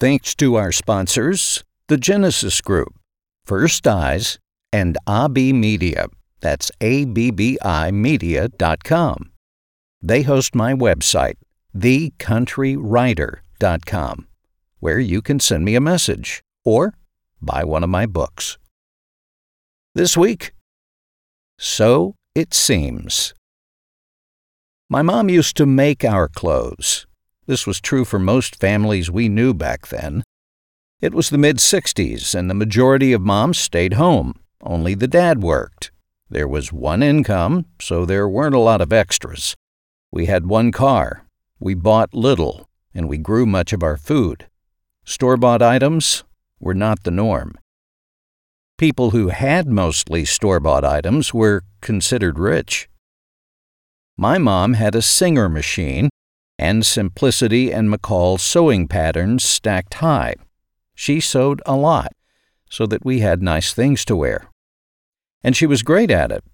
Thanks to our sponsors, the Genesis Group, First Eyes, and AB Media. That's A-B-B-I Media.com. They host my website, thecountrywriter.com, where you can send me a message or buy one of my books. This week, Sew It Seams. My mom used to make our clothes. This was true for most families we knew back then. It was the mid 60s, and the majority of moms stayed home. Only the dad worked. There was one income, so there weren't a lot of extras. We had one car. We bought little, and we grew much of our food. Store bought items were not the norm. People who had mostly store bought items were considered rich. My mom had a Singer machine and Simplicity and McCall's sewing patterns stacked high. She sewed a lot so that we had nice things to wear. And she was great at it.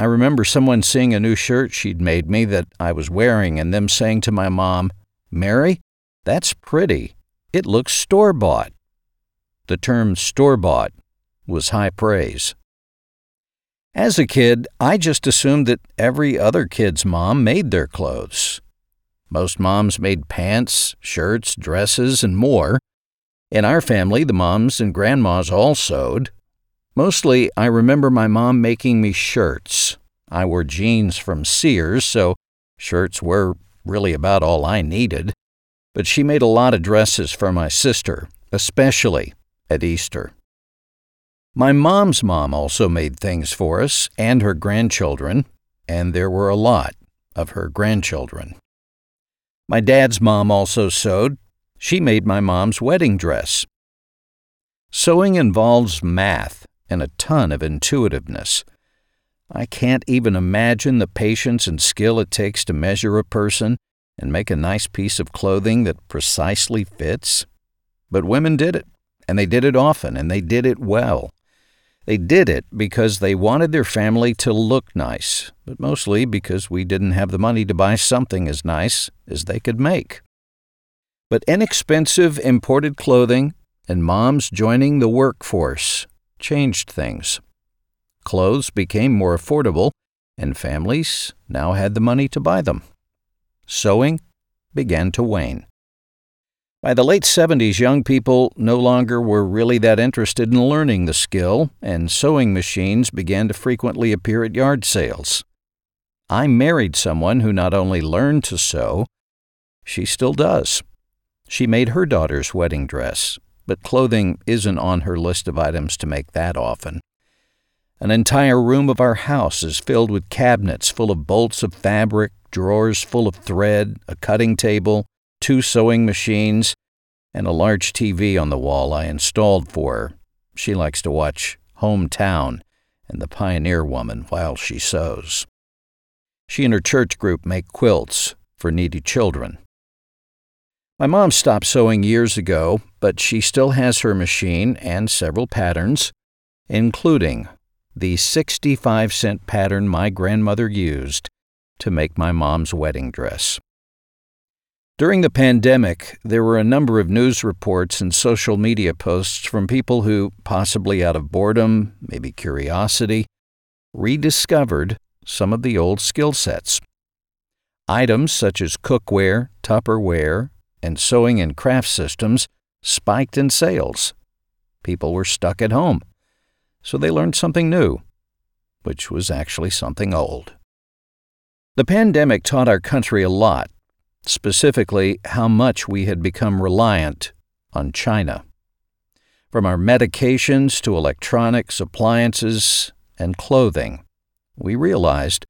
I remember someone seeing a new shirt she'd made me that I was wearing and them saying to my mom, Mary, that's pretty. It looks store bought. The term store bought was high praise. As a kid, I just assumed that every other kid's mom made their clothes. Most moms made pants, shirts, dresses, and more. In our family, the moms and grandmas all sewed. Mostly, I remember my mom making me shirts. I wore jeans from Sears, so shirts were really about all I needed. But she made a lot of dresses for my sister, especially at Easter. My mom's mom also made things for us and her grandchildren, and there were a lot of her grandchildren. My dad's mom also sewed. She made my mom's wedding dress. Sewing involves math and a ton of intuitiveness. I can't even imagine the patience and skill it takes to measure a person and make a nice piece of clothing that precisely fits. But women did it, and they did it often, and they did it well. They did it because they wanted their family to look nice, but mostly because we didn't have the money to buy something as nice as they could make. But inexpensive imported clothing and moms joining the workforce changed things. Clothes became more affordable, and families now had the money to buy them. Sewing began to wane. By the late 70s, young people no longer were really that interested in learning the skill, and sewing machines began to frequently appear at yard sales. I married someone who not only learned to sew, she still does. She made her daughter's wedding dress, but clothing isn't on her list of items to make that often. An entire room of our house is filled with cabinets full of bolts of fabric, drawers full of thread, a cutting table, two sewing machines, and a large TV on the wall I installed for her. She likes to watch Hometown and The Pioneer Woman while she sews. She and her church group make quilts for needy children. My mom stopped sewing years ago, but she still has her machine and several patterns, including the 65 cent pattern my grandmother used to make my mom's wedding dress. During the pandemic, there were a number of news reports and social media posts from people who, possibly out of boredom, maybe curiosity, rediscovered some of the old skill sets. Items such as cookware, Tupperware, and sewing and craft systems spiked in sales. People were stuck at home, so they learned something new, which was actually something old. The pandemic taught our country a lot specifically how much we had become reliant on China. From our medications to electronics, appliances, and clothing, we realized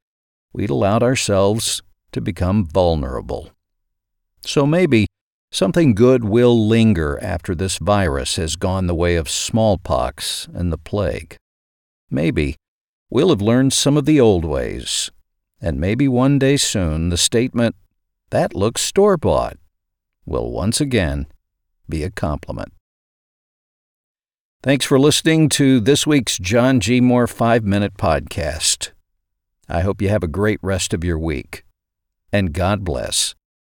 we'd allowed ourselves to become vulnerable. So maybe something good will linger after this virus has gone the way of smallpox and the plague. Maybe we'll have learned some of the old ways, and maybe one day soon the statement, that looks store bought will once again be a compliment. Thanks for listening to this week's John G. Moore 5 Minute Podcast. I hope you have a great rest of your week, and God bless.